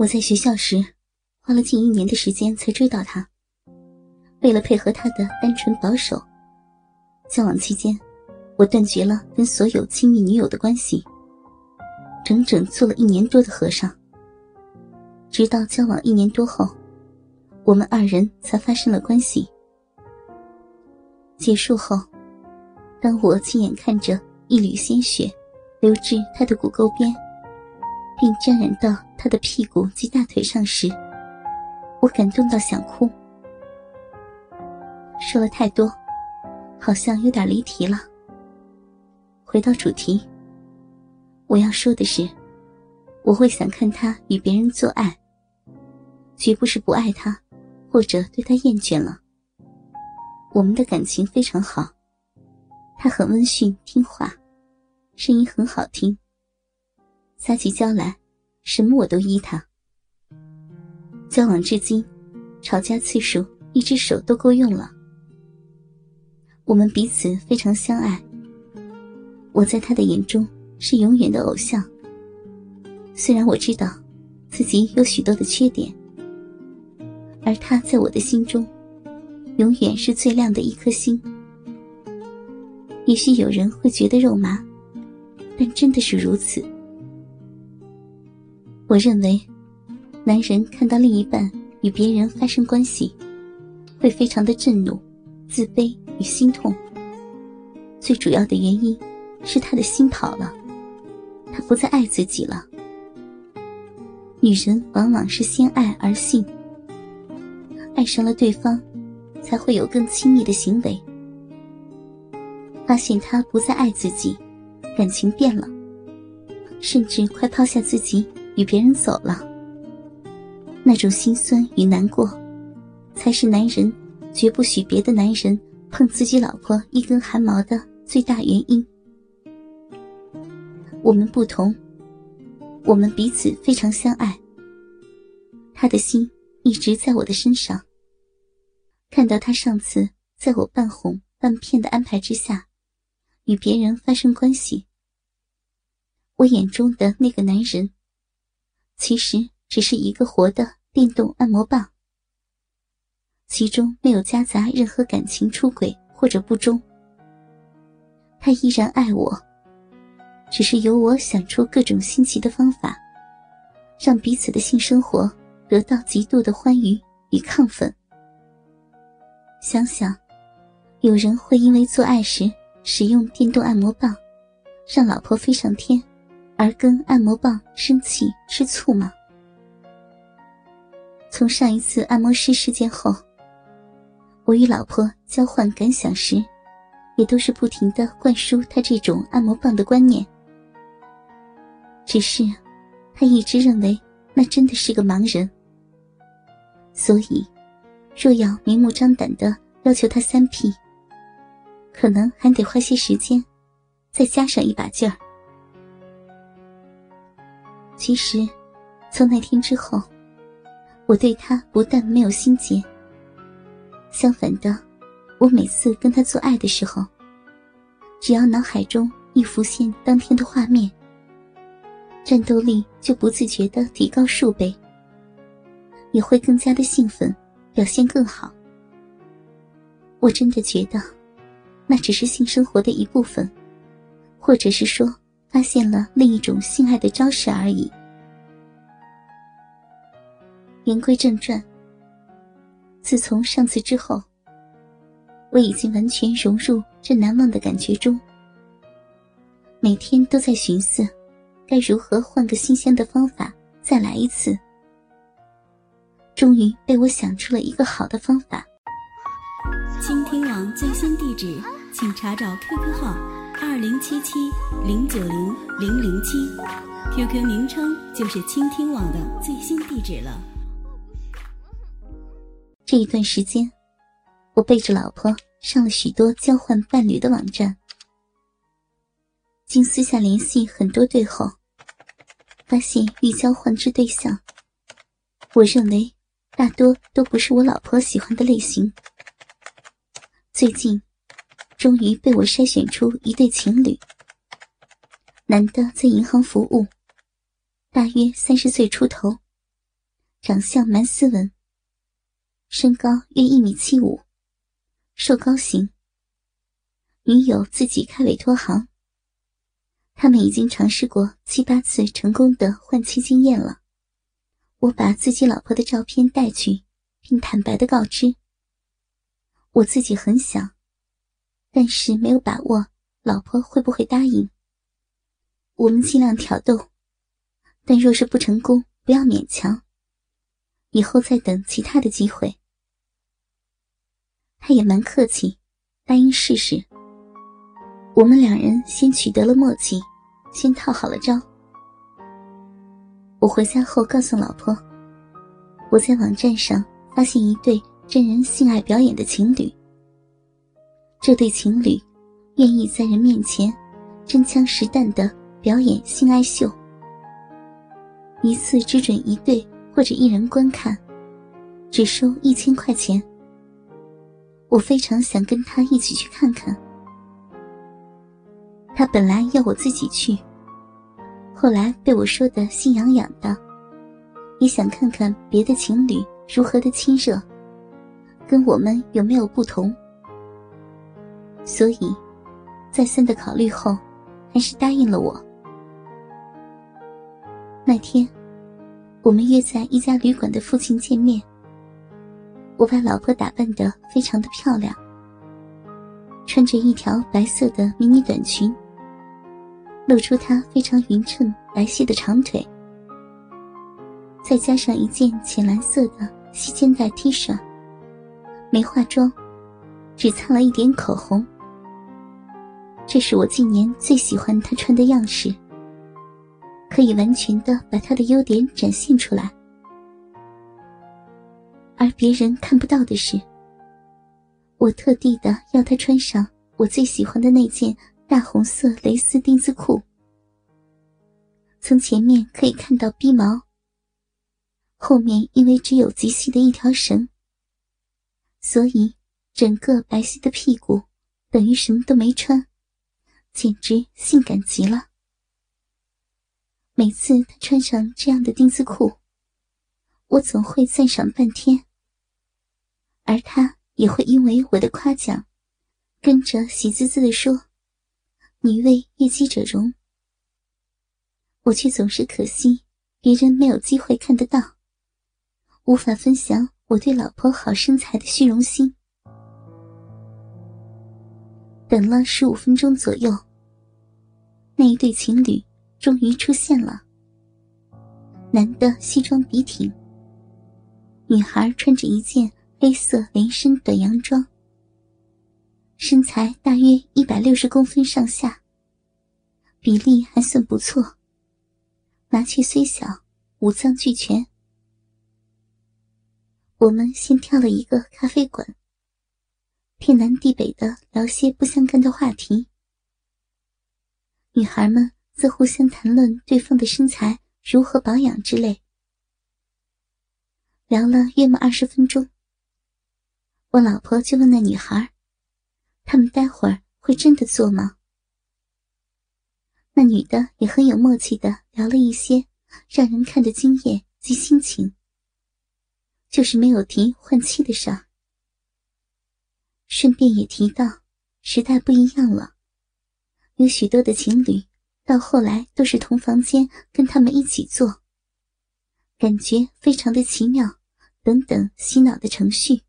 我在学校时，花了近一年的时间才追到他。为了配合他的单纯保守，交往期间，我断绝了跟所有亲密女友的关系，整整做了一年多的和尚。直到交往一年多后，我们二人才发生了关系。结束后，当我亲眼看着一缕鲜血流至他的骨沟边，并沾染到他的屁股及大腿上时，我感动到想哭。说了太多，好像有点离题了。回到主题，我要说的是，我会想看他与别人做爱。绝不是不爱他，或者对他厌倦了。我们的感情非常好，他很温驯听话，声音很好听。撒起娇来，什么我都依他。交往至今，吵架次数一只手都够用了。我们彼此非常相爱。我在他的眼中是永远的偶像。虽然我知道自己有许多的缺点。而他在我的心中，永远是最亮的一颗星。也许有人会觉得肉麻，但真的是如此。我认为，男人看到另一半与别人发生关系，会非常的震怒、自卑与心痛。最主要的原因，是他的心跑了，他不再爱自己了。女人往往是先爱而信。爱上了对方，才会有更亲密的行为。发现他不再爱自己，感情变了，甚至快抛下自己与别人走了。那种心酸与难过，才是男人绝不许别的男人碰自己老婆一根汗毛的最大原因。我们不同，我们彼此非常相爱。他的心一直在我的身上。看到他上次在我半哄半骗的安排之下，与别人发生关系，我眼中的那个男人，其实只是一个活的电动按摩棒，其中没有夹杂任何感情出轨或者不忠。他依然爱我，只是由我想出各种新奇的方法，让彼此的性生活得到极度的欢愉与亢奋。想想，有人会因为做爱时使用电动按摩棒，让老婆飞上天，而跟按摩棒生气吃醋吗？从上一次按摩师事件后，我与老婆交换感想时，也都是不停的灌输他这种按摩棒的观念。只是，他一直认为那真的是个盲人，所以。若要明目张胆的要求他三 P，可能还得花些时间，再加上一把劲儿。其实，从那天之后，我对他不但没有心结，相反的，我每次跟他做爱的时候，只要脑海中一浮现当天的画面，战斗力就不自觉的提高数倍，也会更加的兴奋。表现更好，我真的觉得，那只是性生活的一部分，或者是说，发现了另一种性爱的招式而已。言归正传，自从上次之后，我已经完全融入这难忘的感觉中，每天都在寻思，该如何换个新鲜的方法再来一次。终于被我想出了一个好的方法。倾听网最新地址，请查找 QQ 号二零七七零九零零零七，QQ 名称就是倾听网的最新地址了。这一段时间，我背着老婆上了许多交换伴侣的网站，经私下联系很多对后，发现欲交换之对象，我认为。大多都不是我老婆喜欢的类型。最近，终于被我筛选出一对情侣。男的在银行服务，大约三十岁出头，长相蛮斯文，身高约一米七五，瘦高型。女友自己开委托行，他们已经尝试过七八次成功的换妻经验了。我把自己老婆的照片带去，并坦白的告知，我自己很想，但是没有把握老婆会不会答应。我们尽量挑逗，但若是不成功，不要勉强。以后再等其他的机会。他也蛮客气，答应试试。我们两人先取得了默契，先套好了招。我回家后告诉老婆，我在网站上发现一对真人性爱表演的情侣。这对情侣愿意在人面前真枪实弹的表演性爱秀，一次只准一对或者一人观看，只收一千块钱。我非常想跟他一起去看看。他本来要我自己去。后来被我说的心痒痒的，也想看看别的情侣如何的亲热，跟我们有没有不同。所以，再三的考虑后，还是答应了我。那天，我们约在一家旅馆的附近见面。我把老婆打扮得非常的漂亮，穿着一条白色的迷你短裙。露出她非常匀称白皙的长腿，再加上一件浅蓝色的细肩带 T 恤，没化妆，只擦了一点口红。这是我今年最喜欢他穿的样式，可以完全的把他的优点展现出来。而别人看不到的是，我特地的要他穿上我最喜欢的那件。大红色蕾丝丁字裤，从前面可以看到逼毛，后面因为只有极细的一条绳，所以整个白皙的屁股等于什么都没穿，简直性感极了。每次他穿上这样的丁字裤，我总会赞赏半天，而他也会因为我的夸奖，跟着喜滋滋的说。女为悦己者容，我却总是可惜别人没有机会看得到，无法分享我对老婆好身材的虚荣心。等了十五分钟左右，那一对情侣终于出现了。男的西装笔挺，女孩穿着一件黑色连身短洋装。身材大约一百六十公分上下，比例还算不错。麻雀虽小，五脏俱全。我们先挑了一个咖啡馆，天南地北的聊些不相干的话题。女孩们则互相谈论对方的身材如何保养之类。聊了约莫二十分钟，我老婆就问那女孩。他们待会儿会真的做吗？那女的也很有默契的聊了一些让人看的经验及心情，就是没有提换妻的事儿。顺便也提到，时代不一样了，有许多的情侣到后来都是同房间跟他们一起做，感觉非常的奇妙，等等洗脑的程序。